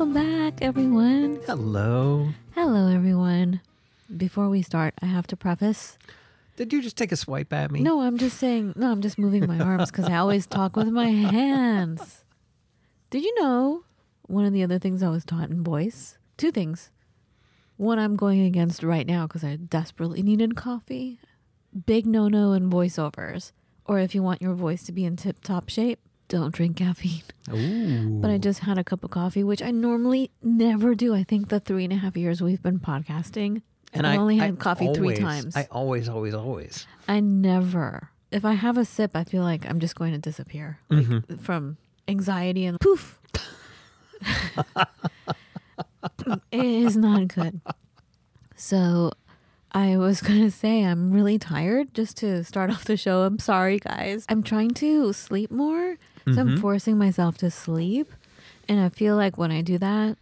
Welcome back, everyone. Hello. Hello, everyone. Before we start, I have to preface. Did you just take a swipe at me? No, I'm just saying, no, I'm just moving my arms because I always talk with my hands. Did you know one of the other things I was taught in voice? Two things. One I'm going against right now because I desperately needed coffee. Big no no in voiceovers. Or if you want your voice to be in tip top shape, don't drink caffeine. Ooh. But I just had a cup of coffee, which I normally never do. I think the three and a half years we've been podcasting, and I I only had I coffee three times. I always, always, always. I never. If I have a sip, I feel like I'm just going to disappear like, Mm-hmm. from anxiety and poof. it is not good. So I was going to say I'm really tired just to start off the show. I'm sorry, guys. I'm trying to sleep more. So I'm mm-hmm. forcing myself to sleep. And I feel like when I do that,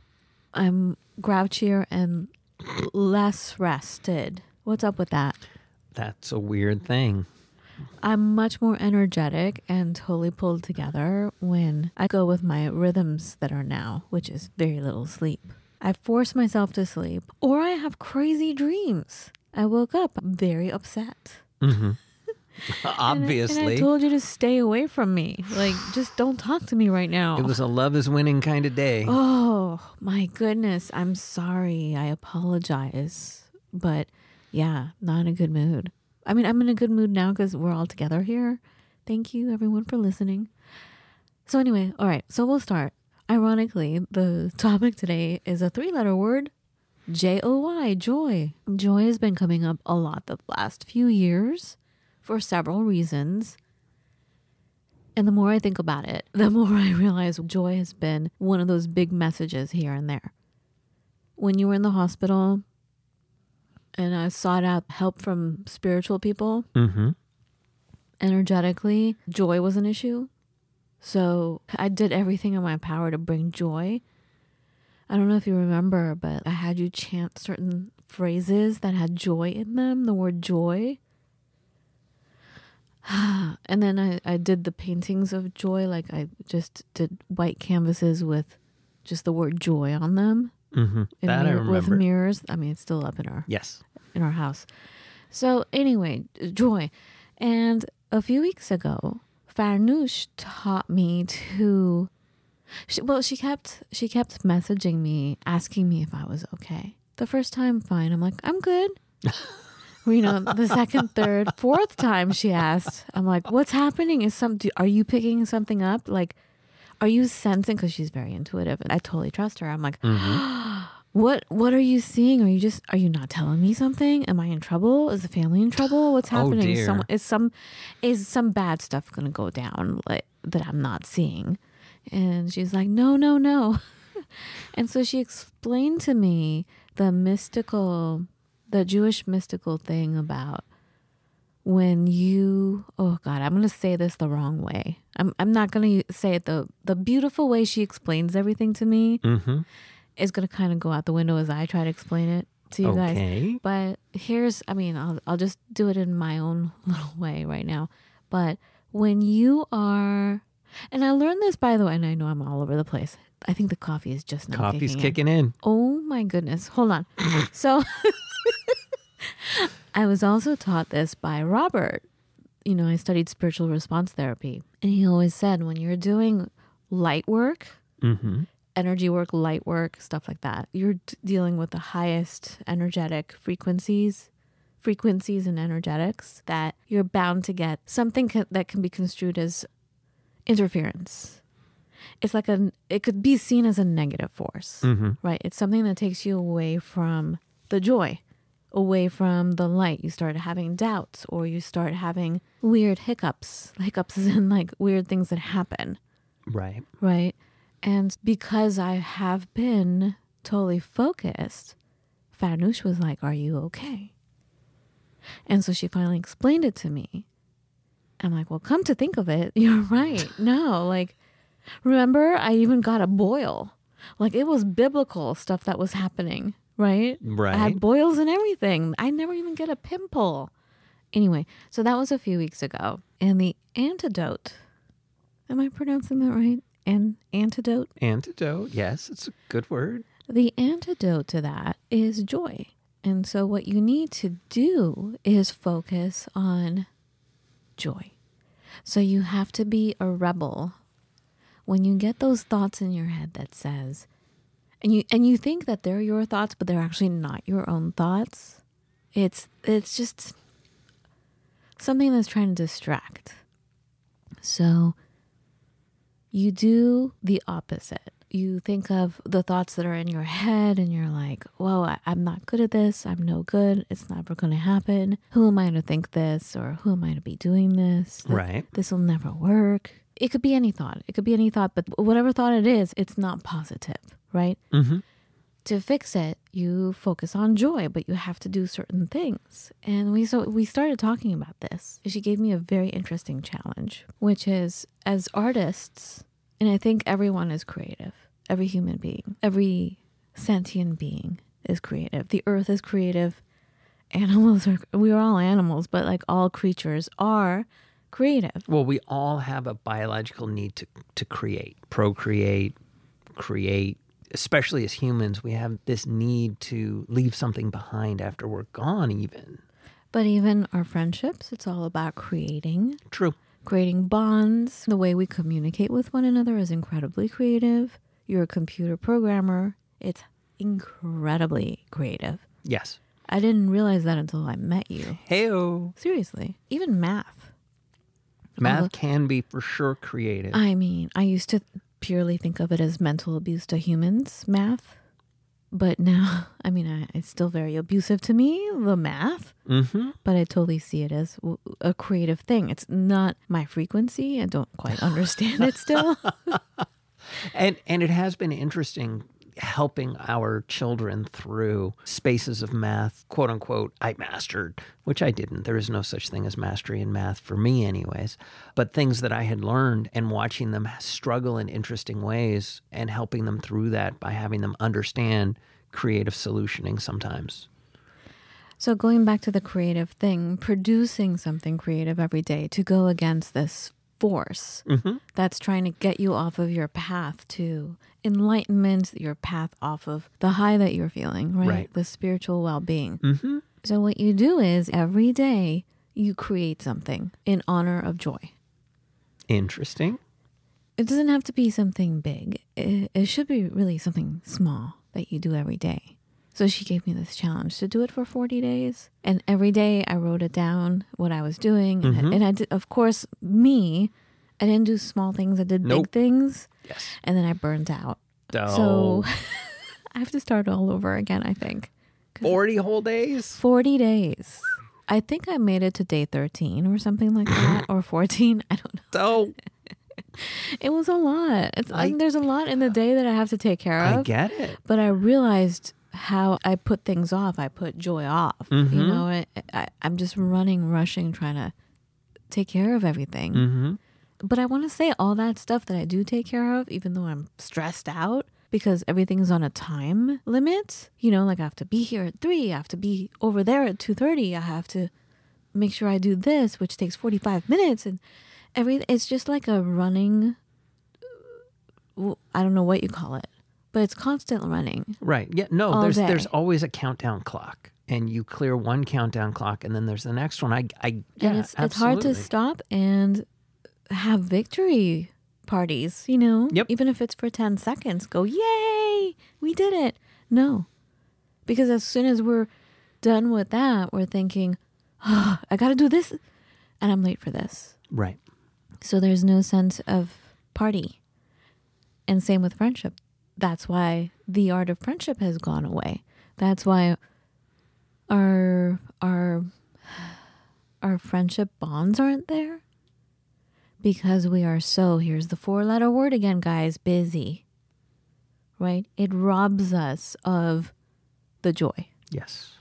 I'm grouchier and less rested. What's up with that? That's a weird thing. I'm much more energetic and totally pulled together when I go with my rhythms that are now, which is very little sleep. I force myself to sleep, or I have crazy dreams. I woke up very upset. Mm-hmm. And I- Obviously, And I, told you to stay away from me. Like, just don't talk to me right now. it was a love is winning kind of day. Oh my goodness. I'm sorry. I apologize. But yeah, not in a good mood. I mean, I'm in a good mood now because we're all together here. Thank you, everyone, for listening. So, anyway, all right. So, we'll start. Ironically, the topic today is a three letter word J O Y, joy. Joy has been coming up a lot the last few years for several reasons. And the more I think about it, the more I realize joy has been one of those big messages here and there. When you were in the hospital and I sought out help from spiritual people, Mm-hmm. energetically, joy was an issue. So I did everything in my power to bring joy. I don't know if you remember, but I had you chant certain phrases that had joy in them, the word joy. And then I, I did the paintings of joy, like I just did white canvases with just the word joy on them. Mm-hmm. That I mir- With mirrors. I mean, it's still up in our Yes. in our house. So anyway, joy. And a few weeks ago, Farnoosh taught me to. She, well, she kept she kept messaging me, asking me if I was okay. The first time, fine. I'm like, I'm good. You know, the second, third, fourth time she asked, I'm like, what's happening? Is some? do- Are you picking something up? Like, are you sensing? Because she's very intuitive, and I totally trust her. I'm like, mm-hmm. what what are you seeing? Are you just are you not telling me something? Am I in trouble? Is the family in trouble? What's Oh, happening? Is dear. some is some is some bad stuff gonna go down like that I'm not seeing? And she's like, No, no, no. and so she explained to me the mystical the Jewish mystical thing about when you oh god i'm going to say this the wrong way i'm i'm not going to say it the the beautiful way she explains everything to me Mm-hmm. is going to kind of go out the window as I try to explain it to you guys. But here's, I mean, I'll, I'll just do it in my own little way right now. But when you are, and I learned this by the way, and I know I'm all over the place. I think the coffee is just now Coffee's kicking in. kicking in. Oh my goodness. Hold on. so I was also taught this by Robert. You know, I studied spiritual response therapy. And he always said when you're doing light work, Mm-hmm. energy work, light work, stuff like that, you're d- dealing with the highest energetic frequencies, frequencies and energetics that you're bound to get something that can be construed as interference. It's like a, it could be seen as a negative force, Mm-hmm. right? It's something that takes you away from the joy, away from the light. You start having doubts or you start having weird hiccups. Hiccups is in like weird things that happen Right. right? And because I have been totally focused, Farnoosh was like, Are you okay? And so she finally explained it to me. I'm like, Well, come to think of it, you're right. No, like, remember, I even got a boil. Like, it was biblical stuff that was happening, right? Right. I had boils and everything. I never even get a pimple. Anyway, so that was a few weeks ago. And the antidote, am I pronouncing that right? An antidote? Antidote. Yes, it's a good word. The antidote to that is joy. And so, what you need to do is focus on joy. So, you have to be a rebel when you get those thoughts in your head that says, and you and you think that they're your thoughts, but they're actually not your own thoughts. It's it's just something that's trying to distract. So you do the opposite. You think of the thoughts that are in your head and you're like, whoa, I, am not good at this. I'm no good. It's never going to happen. Who am I to think this? Or who am I to be doing this? Right. This will never work. It could be any thought. It could be any thought, but whatever thought it is, it's not positive, right? Mm-hmm. to fix it, you focus on joy, but you have to do certain things. And we so we started talking about this. She gave me a very interesting challenge, which is as artists, and I think everyone is creative. Every human being, every sentient being is creative. The earth is creative. Animals are we are all animals, but like all creatures are creative. Well, we all have a biological need to, to create, procreate, create. Especially as humans, we have this need to leave something behind after we're gone, even. But even our friendships, it's all about creating. True. creating bonds. The way we communicate with one another is incredibly creative. You're a computer programmer, it's incredibly creative. Yes. I didn't realize that until I met you. Heyo. Seriously, even math. Math Although- can be for sure creative. I mean, I used to purely think of it as mental abuse to humans, math. But now, I mean, I, it's still very abusive to me, the math, mm-hmm. but I totally see it as a creative thing. It's not my frequency. I don't quite understand it still. And and it has been interesting helping our children through spaces of math, quote unquote, I mastered, which I didn't. There is no such thing as mastery in math for me, anyways. But things that I had learned and watching them struggle in interesting ways and helping them through that by having them understand creative solutioning sometimes. So going back to the creative thing, producing something creative every day to go against this force that's trying to get you off of your path to enlightenment, your path off of the high that you're feeling, right? Right. The spiritual well-being. Mm-hmm. So what you do is every day you create something in honor of joy. Interesting. It doesn't have to be something big. It, it should be really something small that you do every day. So she gave me this challenge to do it for 40 days. And every day I wrote it down, what I was doing. And, I, mm-hmm. and I did, of course, me, I didn't do small things, I did Nope. big things. Yes. And then I burned out. Oh, So I have to start all over again, I think. 40 whole days? 40 days. I think I made it to day 13 or something like that, or 14. I don't know. So It was a lot. It's, I, I- there's a lot in the day that I have to take care of. I get it. but I realized how I put things off. I put joy off. You know, I, I, I'm just running, rushing, trying to take care of everything. Mm-hmm. But I want to say all that stuff that I do take care of, even though I'm stressed out because everything's on a time limit. You know, like I have to be here at three. I have to be over there at two thirty. I have to make sure I do this, which takes forty five minutes, and every. It's just like a running. I don't know what you call it, but it's constant running. Right. Yeah. No, there's day. there's always a countdown clock. And you clear one countdown clock and then there's the next one. I I yeah, and it's it's hard to stop and have victory parties, you know? Yep. Even if it's for 10 seconds, go, "Yay! We did it." No. Because as soon as we're done with that, we're thinking, oh, "I got to do this and I'm late for this." Right. So there's no sense of party. And same with friendship. That's why the art of friendship has gone away. That's why our our our friendship bonds aren't there because we are so here's the four letter word again guys busy right? It robs us of the joy. Yes.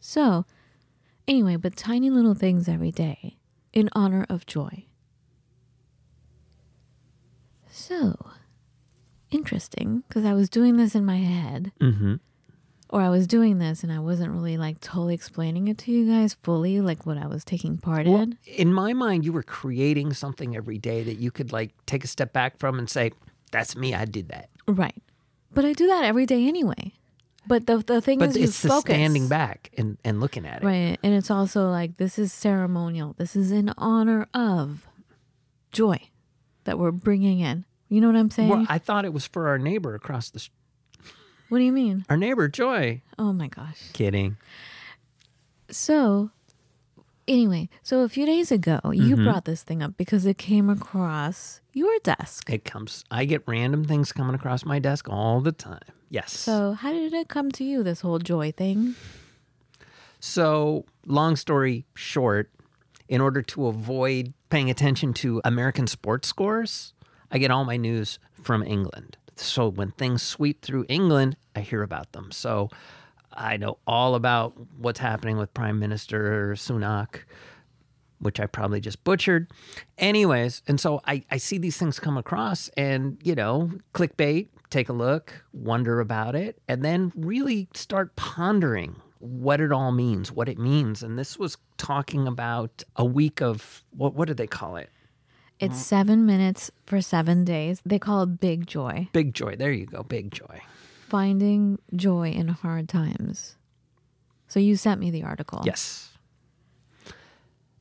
So, anyway, but tiny little things every day in honor of joy. So, interesting because I was doing this in my head, Mm-hmm. or I was doing this and I wasn't really like totally explaining it to you guys fully, like what I was taking part Well, in. in my mind, you were creating something every day that you could like take a step back from and say, "That's me. I did that." Right. But I do that every day anyway. But the the thing But is, you it's the focus. standing back and, and looking at it. Right. And it's also like this is ceremonial. This is in honor of joy that we're bringing in. You know what I'm saying? Well, I thought it was for our neighbor across the. s- what do you mean? Our neighbor Joy. Oh my gosh. Kidding. So, anyway, so a few days ago, you Mm-hmm. brought this thing up because it came across your desk. It comes. I get random things coming across my desk all the time. Yes. So, how did it come to you, this whole joy thing? So, long story short, in order to avoid paying attention to American sports scores, I get all my news from England. So, when things sweep through England, I hear about them. So, I know all about what's happening with Prime Minister Sunak, which I probably just butchered. Anyways, and so I, I see these things come across and, you know, clickbait, take a look, wonder about it, and then really start pondering what it all means, what it means. And this was talking about a week of what what did they call it? It's mm-hmm. seven minutes for seven days. They call it big joy. Big joy. There you go, big joy. Finding joy in hard times. So, you sent me the article. Yes.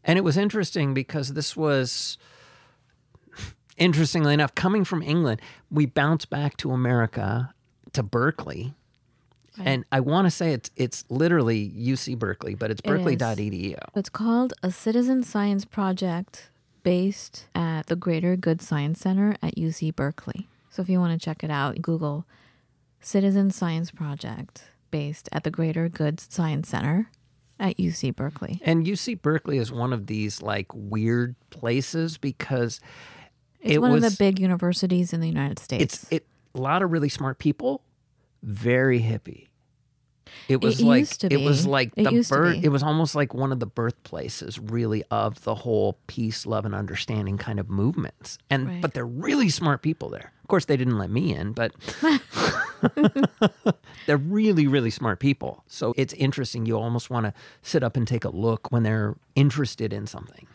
And it was interesting because this was, interestingly enough, coming from England, we bounced back to America to Berkeley. And I want to say it's it's literally UC Berkeley, but it's It berkeley.edu. It's called a citizen science project based at the Greater Good Science Center at UC Berkeley. So if you want to check it out, Google Citizen Science Project based at the Greater Good Science Center at UC Berkeley. And UC Berkeley is one of these like weird places because It's it one was of the big universities in the United States. it's it a lot of really smart people, very hippie. It was It like it was like It the birth. It was almost like one of the birthplaces, really, of the whole peace, love, and understanding kind of movements. And Right. but they're really smart people there. Of course, they didn't let me in, but they're really, really smart people. So it's interesting. You almost want to sit up and take a look when they're interested in something.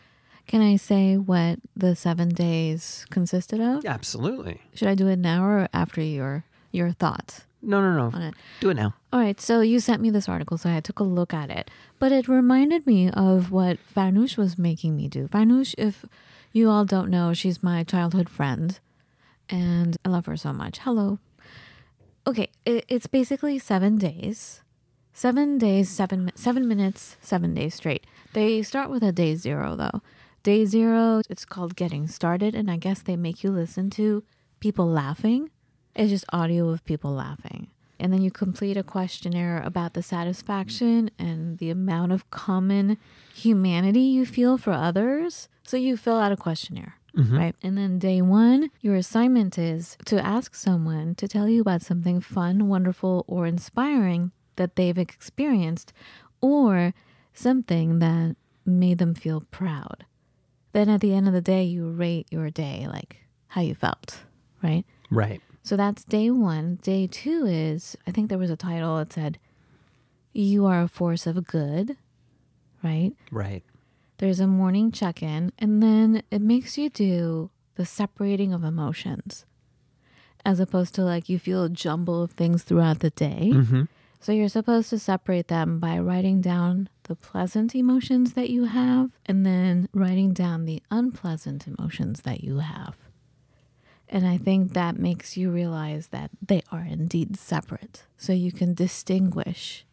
Can I say what the seven days consisted of? Absolutely. Should I do it now or after your your thoughts? No, no, no. It. Do it now. All right, so you sent me this article, so I took a look at it. But it reminded me of what Farnoosh was making me do. Farnoosh, if you all don't know, she's my childhood friend, and I love her so much. Hello. Okay, it, it's basically seven days, seven days, seven seven minutes, seven days straight. They start with a day zero though. Day zero, it's called getting started, and I guess they make you listen to people laughing. It's just audio of people laughing. And then you complete a questionnaire about the satisfaction and the amount of common humanity you feel for others. So you fill out a questionnaire, mm-hmm. right? And then day one, your assignment is to ask someone to tell you about something fun, wonderful, or inspiring that they've experienced or something that made them feel proud. Then at the end of the day, you rate your day, like how you felt, right? Right. So that's day one. Day two is, I think there was a title that said, You are a force of good, right? Right. There's a morning check in, and then it makes you do the separating of emotions as opposed to like you feel a jumble of things throughout the day. Mm-hmm. So you're supposed to separate them by writing down the pleasant emotions that you have and then writing down the unpleasant emotions that you have. And I think that makes you realize that they are indeed separate. So you can distinguish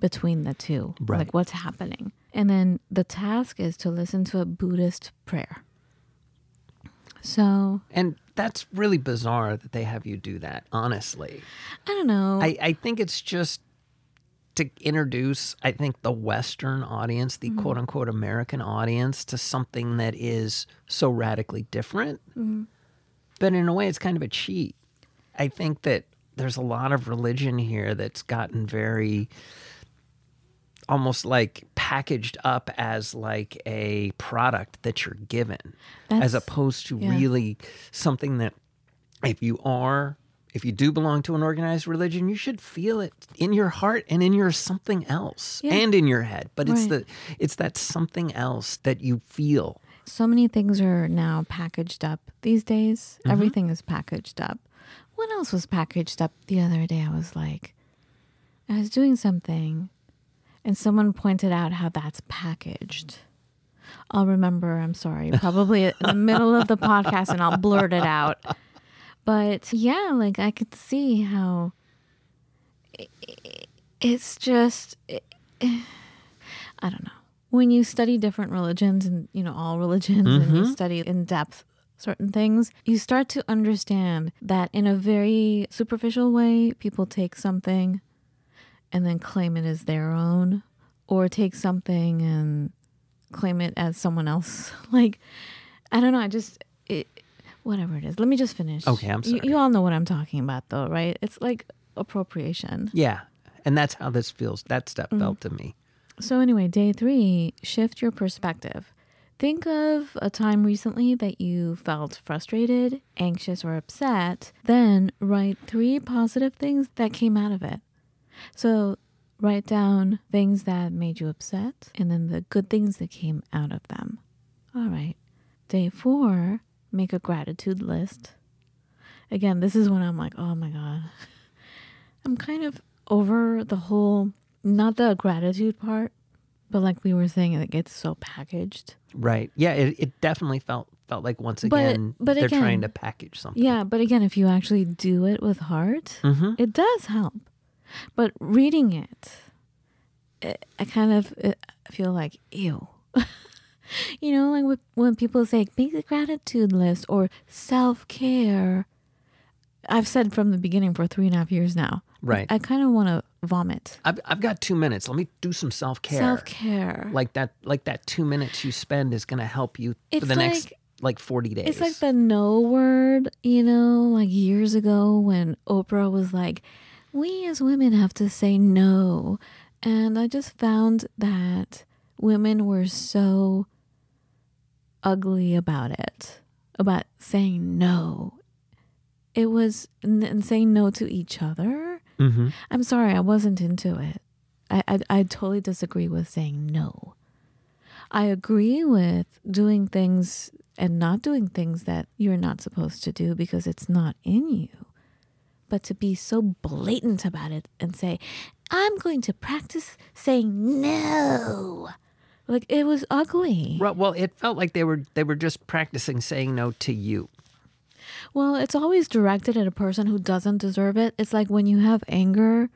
between the two, Right. like what's happening. And then the task is to listen to a Buddhist prayer. So And that's really bizarre that they have you do that, honestly. I don't know. I, I think it's just to introduce, I think, the Western audience, the mm-hmm. quote unquote American audience, to something that is so radically different. Mm-hmm. But in a way, it's kind of a cheat. I think that there's a lot of religion here that's gotten very almost like packaged up as like a product that you're given as opposed to yeah. really something that if you are if you do belong to an organized religion you should feel it in your heart and in your something else Yeah. and in your head but it's Right. the it's that something else that you feel So many things are now packaged up these days. Mm-hmm. Everything is packaged up. What else was packaged up the other day? I was like, I was doing something and someone pointed out how that's packaged. I'll remember, I'm sorry, probably in the middle of the podcast and I'll blurt it out. But yeah, like I could see how it's just, I don't know. When you study different religions and, you know, all religions and you study in depth certain things, you start to understand that in a very superficial way, people take something and then claim it as their own or take something and claim it as someone else. Like, I don't know. I just, it, whatever it is. Let me just finish. Okay, I'm You- sorry. You, all know what I'm talking about, though, right? It's like appropriation. yeah and that's how this feels that stuff Mm-hmm. felt to me So, anyway, day three, shift your perspective. Think of a time recently that you felt frustrated, anxious, or upset. Then write three positive things that came out of it. So, write down things that made you upset and then the good things that came out of them. All right. Day four, make a gratitude list. Again, this is when I'm like, oh my God. I'm kind of over the whole, not the gratitude part, but like we were saying, it gets so packaged. right yeah it, it definitely felt felt like once But- again but they're again- trying to package something Yeah, but again, if you actually do it with heart, Mhm. it does help. But reading it, it I kind of it, I feel like, ew. you know, like with, when people say, make a gratitude list or self care. I've said from the beginning for three and a half years now. right I kind of want to vomit. I've, I've got two minutes let me do some self-care Self care. like that like that two minutes you spend is going to help you for It's the next like- like 40 days It's like the no word, you know, like years ago when Oprah was like, we as women have to say no. And I just found that women were so ugly about it, about saying no. It was, and saying no to each other. Hmm I'm sorry, I wasn't into it. I, I, I totally disagree with saying no. I agree with doing things and not doing things that you're not supposed to do because it's not in you. But to be so blatant about it and say, I'm going to practice saying no. Like it was ugly. Well it felt like they were they were just practicing saying no to you Well, it's always directed at a person who doesn't deserve it. It's like when you have anger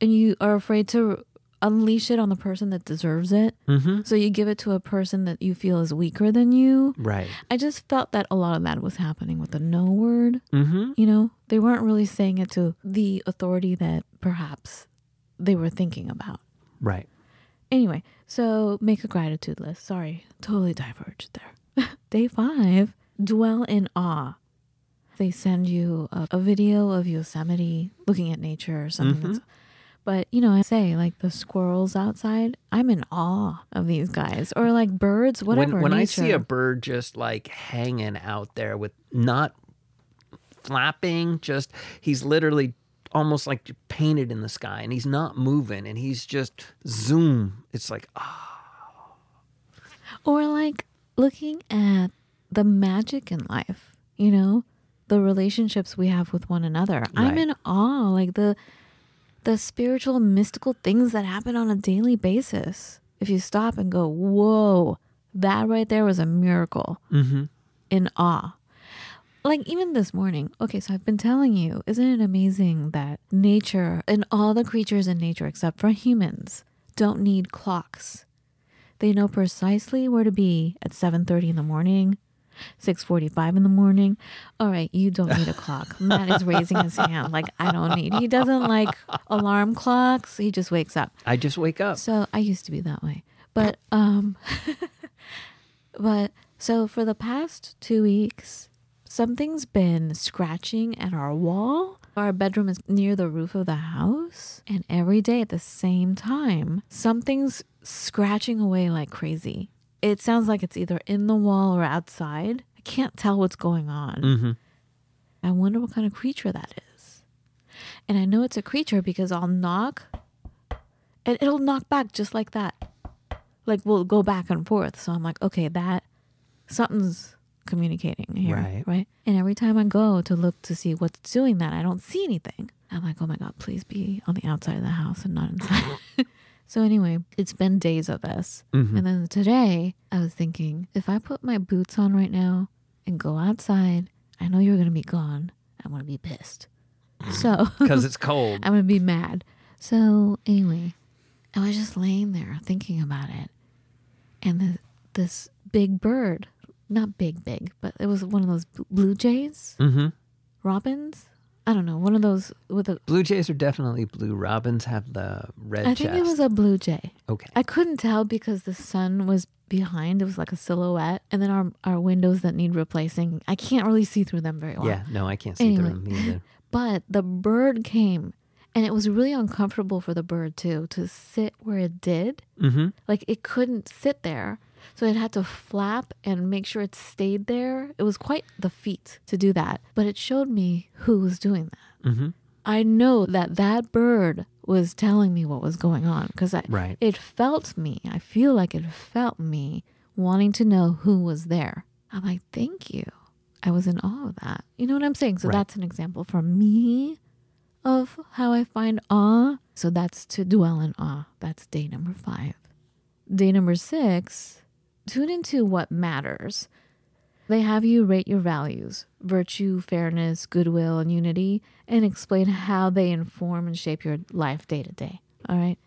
and you are afraid to unleash it on the person that deserves it. mm-hmm. So you give it to a person that you feel is weaker than you. right I just felt that a lot of that was happening with the no word. mm-hmm. You know, they weren't really saying it to the authority that perhaps they were thinking about. right Anyway, so make a gratitude list. Sorry, totally diverged there. Day five, dwell in awe. They send you a, a video of Yosemite looking at nature or something. Mm-hmm. But, you know, I say like the squirrels outside, I'm in awe of these guys. Or like birds, whatever. when when I see a bird just like hanging out there with not flapping, just he's literally almost like painted in the sky and he's not moving and he's just zoom. It's like ah, Or like looking at the magic in life, you know, the relationships we have with one another. I'm in awe, like the the spiritual mystical things that happen on a daily basis. If you stop and go, "Whoa, that right there was a miracle." mm-hmm. In awe. Like even this morning. Okay, so I've been telling you, isn't it amazing that nature and all the creatures in nature except for humans don't need clocks. They know precisely where to be at 7:30 in the morning, 6:45 in the morning. All right, you don't need a clock. Matt is raising his hand like I don't need. He doesn't like alarm clocks. He just wakes up. I just wake up. So I used to be that way. But um but so for the past 2 weeks something's been scratching at our wall Our bedroom is near the roof of the house, and every day at the same time, something's scratching away like crazy. It sounds like it's either in the wall or outside. I can't tell what's going on. Mm-hmm. I wonder what kind of creature that is. And I know it's a creature because I'll knock and it'll knock back just like that. Like we'll go back and forth. So I'm like, okay, that something's communicating here. Right. Right. And every time I go to look to see what's doing that, I don't see anything. I'm like, oh my God, please be on the outside of the house and not inside. so anyway, it's been days of this. Mhm. And then today I was thinking, if I put my boots on right now and go outside, I know you're gonna be gone. I'm gonna be pissed. So Because it's cold. I'm gonna be mad. So anyway, I was just laying there thinking about it, and the, this big bird, not big, big, but it was one of those blue jays, mm-hmm. robins. I don't know, one of those with a. Blue jays are definitely blue. Robins have the red I think chest. it was a blue jay. okay. I couldn't tell because the sun was behind. It was like a silhouette, and then our our windows that need replacing. I can't really see through them very well. Yeah, no, I can't see through them either. But the bird came, and it was really uncomfortable for the bird too to sit where it did. Mm-hmm. Like it couldn't sit there. So it had to flap and make sure it stayed there. It was quite the feat to do that. But it showed me who was doing that. Mm-hmm. I know that that bird was telling me what was going on because Right. it felt me. I feel like it felt me wanting to know who was there. I'm like, thank you. I was in awe of that. You know what I'm saying? So Right. that's an example for me of how I find awe. So that's to dwell in awe. That's day number five. Day number six, tune into what matters. They have you rate your values virtue, fairness, goodwill, and unity, and explain how they inform and shape your life day to day. All right.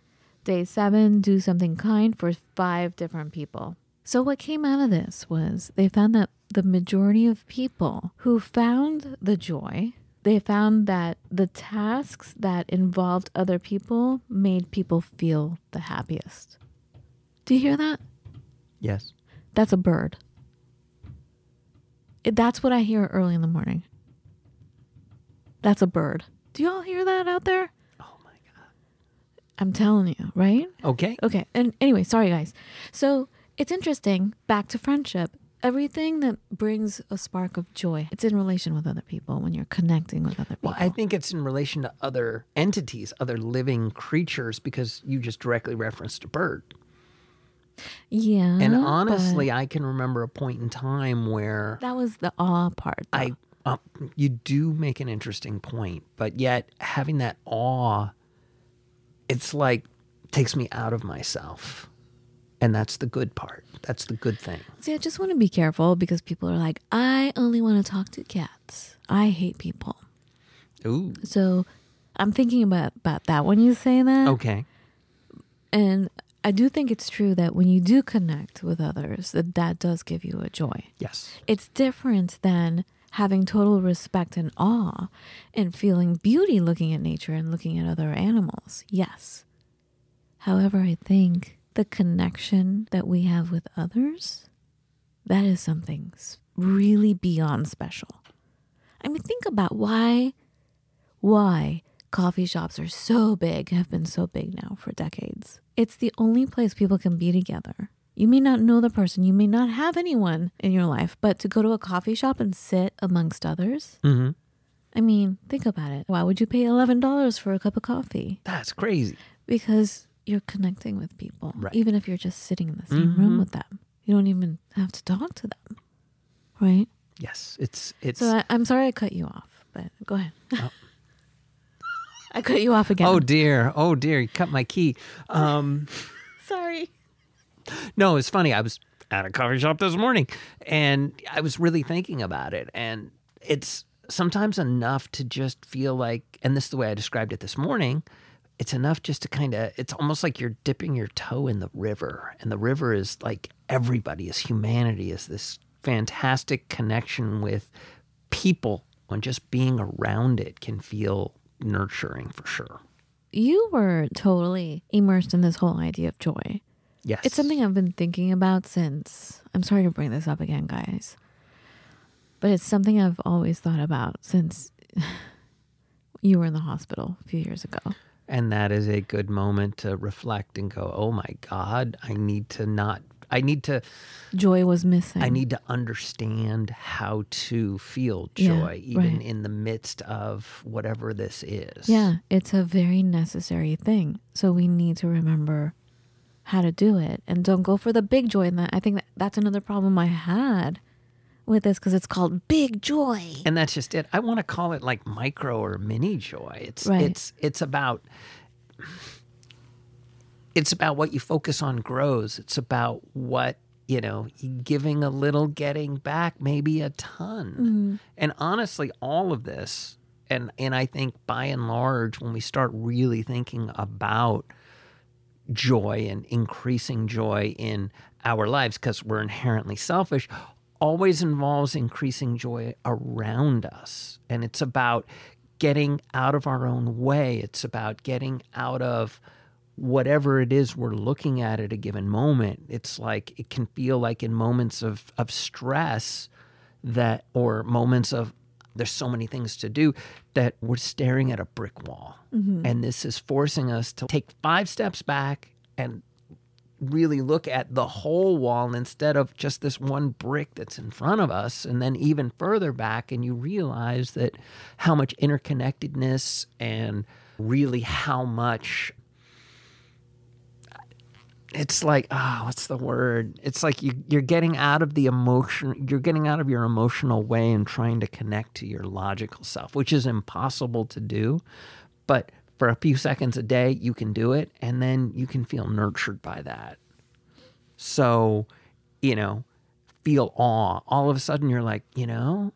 Day seven, do something kind for five different people. So, what came out of this was they found that the majority of people who found the joy, they found that the tasks that involved other people made people feel the happiest. Do you hear that? Yes. That's a bird. It- That's what I hear early in the morning. That's a bird. Do you all hear that out there? Oh my god. I'm telling you, right? Okay. Okay. And anyway, sorry guys. So it's interesting. Back to friendship. Everything that brings a spark of joy, it's in relation with other people when you're connecting with other people. Well, I think it's in relation to other entities, other living creatures, because you just directly referenced a bird. Yeah. And honestly, I can remember a point in time where that was the awe part. though. I, uh, you do make an interesting point, but yet having that awe, it's like takes me out of myself, and that's the good part. That's the good thing. See, I just want to be careful because people are like, I only want to talk to cats. I hate people. Ooh. So I'm thinking about, about that when you say that. Okay. And I do think it's true that when you do connect with others, that that does give you a joy. Yes. It's different than having total respect and awe and feeling beauty looking at nature and looking at other animals. Yes. However, I think the connection that we have with others, that is something really beyond special. I mean, think about why why coffee shops are so big, have been so big now for decades. It's the only place people can be together. You may not know the person, you may not have anyone in your life, but to go to a coffee shop and sit amongst others, Mm-hmm. I mean, think about it. Why would you pay $11 for a cup of coffee? That's crazy. Because you're connecting with people, Right. even if you're just sitting in the same room Mhm. with them. You don't even have to talk to them, right? Yes. It's it's. So I, I'm sorry I cut you off, but go ahead. Oh. I cut you off again. oh dear. Oh dear. You cut my key. Um. sorry. No, it's funny. I was at a coffee shop this morning and I was really thinking about it. And it's sometimes enough to just feel like, and this is the way I described it this morning. It's enough just to kind of, it's almost like you're dipping your toe in the river. And the river is like everybody, is humanity, is this fantastic connection with people. When just being around it can feel nurturing for sure. You were totally immersed in this whole idea of joy. Yes. It's something I've been thinking about since. I'm sorry to bring this up again, guys. But it's something I've always thought about since you were in the hospital a few years ago. And that is a good moment to reflect and go, oh my God, I need to not, I need to, Joy was missing. I need to understand how to feel Yeah, joy, even right. in the midst of whatever this is. Yeah, it's a very necessary thing. So we need to remember how to do it and don't go for the big joy. And that I think that that's another problem I had with this because it's called big joy. and that's just it. I want to call it like micro or mini joy. It's Right. it's it's about it's about what you focus on grows. It's about what you know, giving a little, getting back maybe a ton. Mm-hmm. And honestly, all of this, and and I think by and large, when we start really thinking about joy and increasing joy in our lives because we're inherently selfish always involves increasing joy around us and it's about getting out of our own way it's about getting out of whatever it is we're looking at at a given moment it's like it can feel like in moments of of stress that or moments of there's so many things to do that we're staring at a brick wall. Mm-hmm. And this is forcing us to take five steps back and really look at the whole wall instead of just this one brick that's in front of us and then even further back and you realize that how much interconnectedness and really how much it's like ah what's the word it's like you, you're getting out of the emotion you're getting out of your emotional way and trying to connect to your logical self which is impossible to do but for a few seconds a day you can do it and then you can feel nurtured by that so you know feel awe all of a sudden you're like you know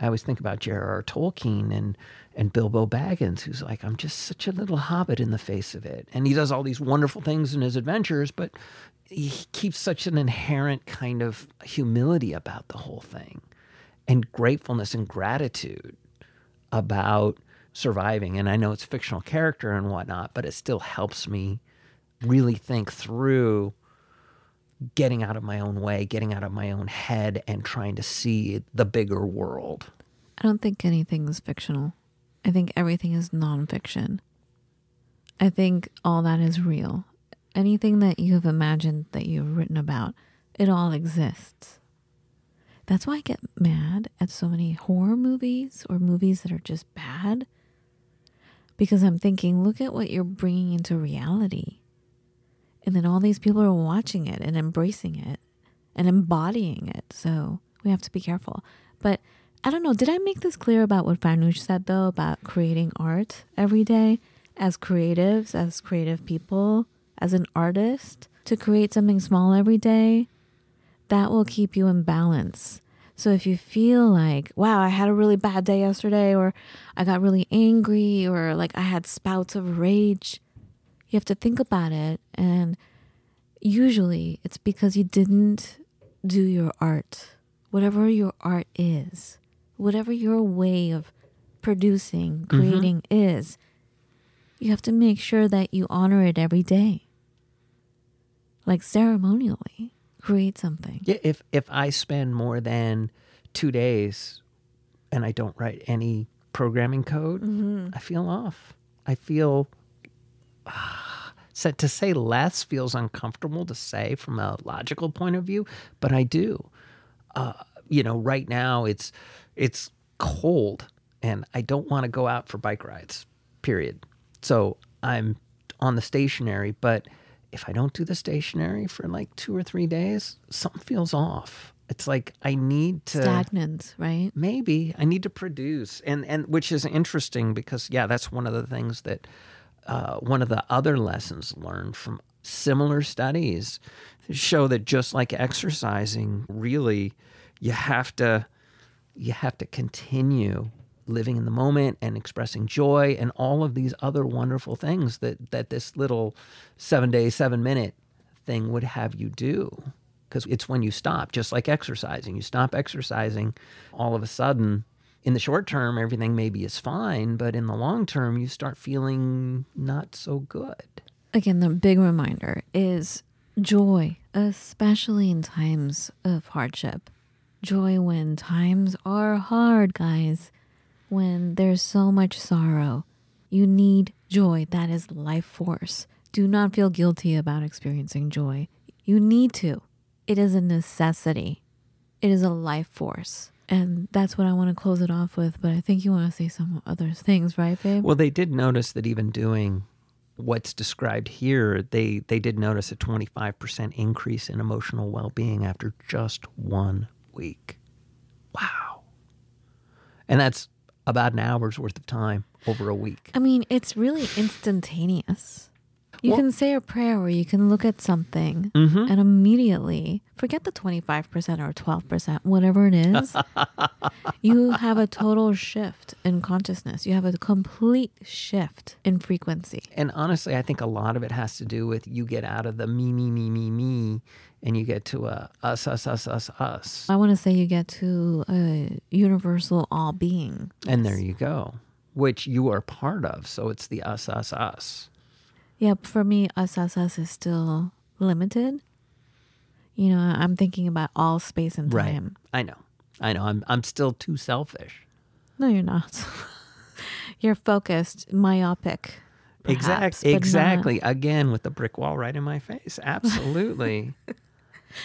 I always think about J.R.R. Tolkien and and Bilbo Baggins, who's like, I'm just such a little hobbit in the face of it, and he does all these wonderful things in his adventures, but he keeps such an inherent kind of humility about the whole thing, and gratefulness and gratitude about surviving. And I know it's fictional character and whatnot, but it still helps me really think through getting out of my own way, getting out of my own head, and trying to see the bigger world. I don't think anything is fictional. I think everything is nonfiction. I think all that is real. Anything that you have imagined that you've written about, it all exists. That's why I get mad at so many horror movies or movies that are just bad. Because I'm thinking, look at what you're bringing into reality. And then all these people are watching it and embracing it and embodying it. So we have to be careful. But I don't know. Did I make this clear about what Farnoosh said, though, about creating art every day as creatives, as creative people, as an artist? To create something small every day, that will keep you in balance. So if you feel like, wow, I had a really bad day yesterday, or I got really angry, or like I had spouts of rage, you have to think about it. And usually it's because you didn't do your art, whatever your art is, whatever your way of producing, creating is. You have to make sure that you honor it every day. Like ceremonially, create something. Yeah, if if I spend more than two days and I don't write any programming code, I feel off. I feel so to say less feels uncomfortable to say from a logical point of view, but I do. Uh, you know, right now it's it's cold and I don't want to go out for bike rides. Period. So I'm on the stationary, but if I don't do the stationary for like two or three days, something feels off. It's like I need to Stagnant, right? maybe I need to produce, and and which is interesting because yeah, that's one of the things that uh, one of the other lessons learned from similar studies show that just like exercising, really, you have to you have to continue living in the moment and expressing joy and all of these other wonderful things that that this little seven day seven minute thing would have you do. Because it's when you stop just like exercising. You stop exercising all of a sudden in the short term everything maybe is fine but in the long term you start feeling not so good. Again, the big reminder is joy, especially in times of hardship. Joy when times are hard, guys. when there's so much sorrow. You need joy. That is life force. Do not feel guilty about experiencing joy. You need to. It is a necessity. It is a life force. And that's what I want to close it off with. But I think you want to say some other things, right, babe? Well, they did notice that even doing what's described here, they, they did notice a 25% increase in emotional well being after just one week. Wow. And that's about an hour's worth of time over a week. I mean, it's really instantaneous. You Well- can say a prayer or you can look at something Mm-hmm. and immediately forget the 25% or 12%, whatever it is. you have a total shift in consciousness. You have a complete shift in frequency. And honestly, I think a lot of it has to do with you get out of the me, me, me, me, me, and you get to a us, us, us, us, us. I want to say you get to a universal all being. And there you go, which you are part of. So it's the us, us, us. Yeah, for me, us, us, us is still limited. You know, I'm thinking about all space and time. Right. I know. I know. I'm, I'm still too selfish. No, you're not. you're focused, myopic. perhaps, Exact, but not- exactly. Again, with the brick wall right in my face. Absolutely.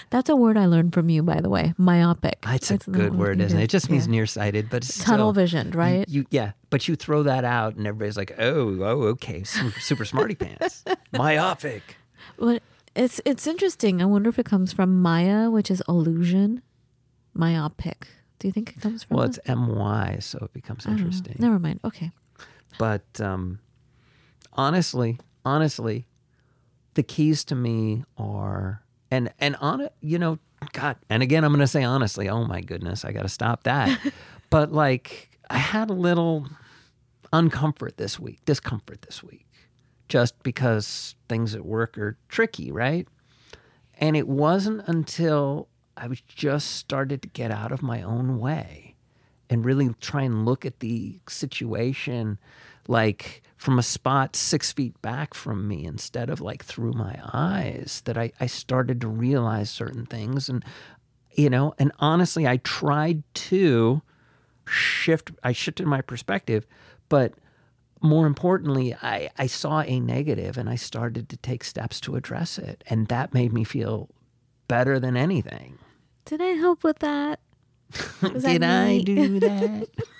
That's a word I learned from you, by the way. Myopic. It's a good word, isn't it? It just means Yeah. nearsighted, but it's tunnel still- visioned, right? You, yeah, but you throw that out, and everybody's like, "Oh, oh, okay, super, super smarty pants, myopic." But it's it's interesting. I wonder if it comes from Maya, which is illusion. Myopic. Do you think it comes from? Well, it's my, so it becomes know. interesting. Never mind. Okay. But um, honestly, honestly, the keys to me are and and on it, you know, God, and again, I'm going to say honestly. Oh my goodness, I got to stop that. but like, I had a little uncomfort this week, discomfort this week, just because things at work are tricky, right? And it wasn't until I was just started to get out of my own way and really try and look at the situation like from a spot six feet back from me instead of like through my eyes that I, I started to realize certain things. And you know and honestly i tried to shift i shifted my perspective but more importantly I, I saw a negative and i started to take steps to address it. And that made me feel better than anything. Did I help with that? Did i do that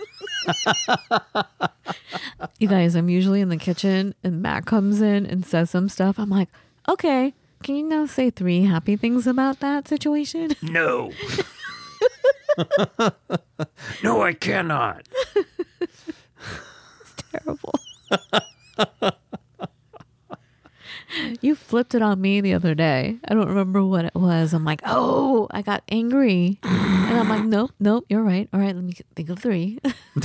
You guys, I'm usually in the kitchen and Matt comes in and says some stuff. I'm like, okay, can you now say three happy things about that situation? No. no, I cannot. It's terrible. you flipped it on me the other day. I don't remember what it was. I'm like, oh, I got angry. And I'm like, nope, nope, you're right. All right, let me think of three.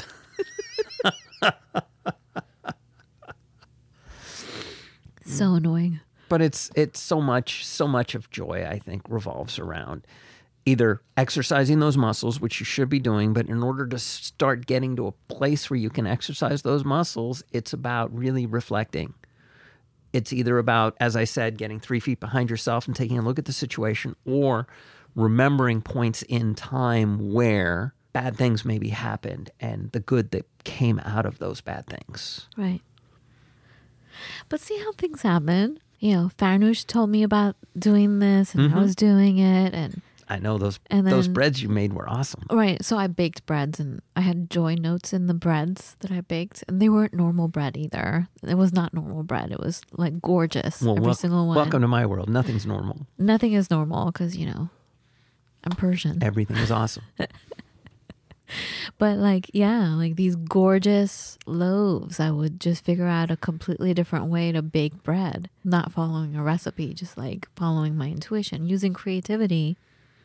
so annoying. But it's it's so much so much of joy I think revolves around either exercising those muscles which you should be doing but in order to start getting to a place where you can exercise those muscles it's about really reflecting it's either about as i said getting 3 feet behind yourself and taking a look at the situation or remembering points in time where bad things maybe happened and the good that came out of those bad things Right. But see how things happen. You know, Farnoosh told me about doing this and I mm-hmm. was doing it and I know those And those breads you made were awesome. right, so I baked breads and I had joy notes in the breads that I baked and they weren't normal bread either. It was not normal bread. It was like gorgeous. Well, every wel- single one. welcome to my world. Nothing's normal. Nothing is normal cuz you know, I'm Persian. Everything is awesome. But like, yeah, like these gorgeous loaves, I would just figure out a completely different way to bake bread, not following a recipe, just like following my intuition, using creativity.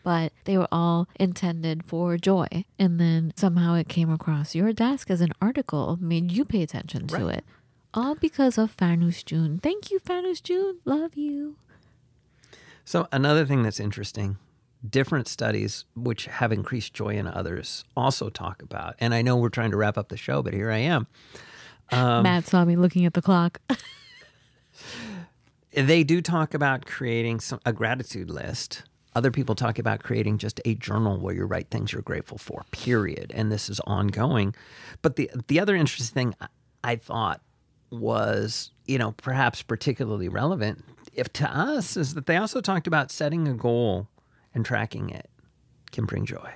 But they were all intended for joy. And then somehow it came across your desk as an article, made you pay attention to Right. it. All because of Farnoosh June. Thank you, Farnoosh June. Love you. So another thing that's interesting, different studies which have increased joy in others also talk about. And I know we're trying to wrap up the show, but here I am. Um, Matt saw me looking at the clock. They do talk about creating some, a gratitude list Other people talk about creating just a journal where you write things you're grateful for, period. And this is ongoing. But the the other interesting thing I thought was, you know, perhaps particularly relevant if to us is that they also talked about setting a goal and tracking it can bring joy.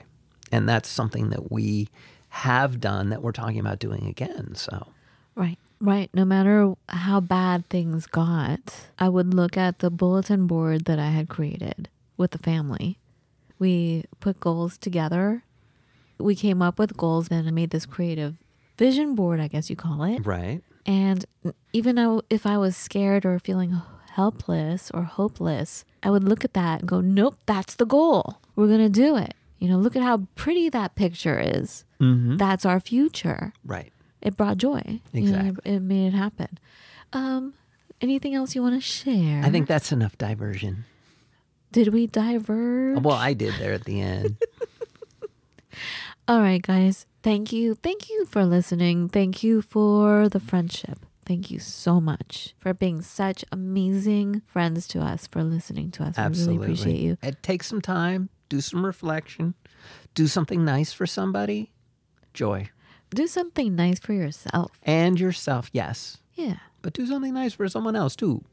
And that's something that we have done that we're talking about doing again. So Right. Right. No matter how bad things got, I would look at the bulletin board that I had created with the family. We put goals together. We came up with goals and I made this creative vision board, I guess you call it. Right. And even though if I was scared or feeling helpless or hopeless, I would look at that and go, nope, that's the goal. We're going to do it. You know, look at how pretty that picture is. Mm-hmm. That's our future. Right. It brought joy. You know, Exactly. it, it made it happen. Um, anything else you want to share? I think that's enough diversion. Did we diverge? Well, I did there at the end. All right, guys. Thank you. Thank you for listening. Thank you for the friendship. Thank you so much for being such amazing friends to us, for listening to us. Absolutely. We really appreciate you. It takes some time, do some reflection, do something nice for somebody. Joy. Do something nice for yourself. And yourself, yes. Yeah. But do something nice for someone else too.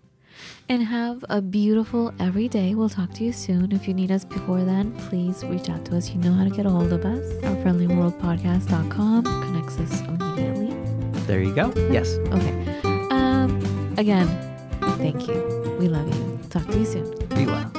And have a beautiful every day. We'll talk to you soon. If you need us before then, please reach out to us. You know how to get a hold of us. OurFriendlyWorldPodcast.com connects us immediately. There you go. Yes. Okay. Um, again, thank you. We love you. Talk to you soon. Be well.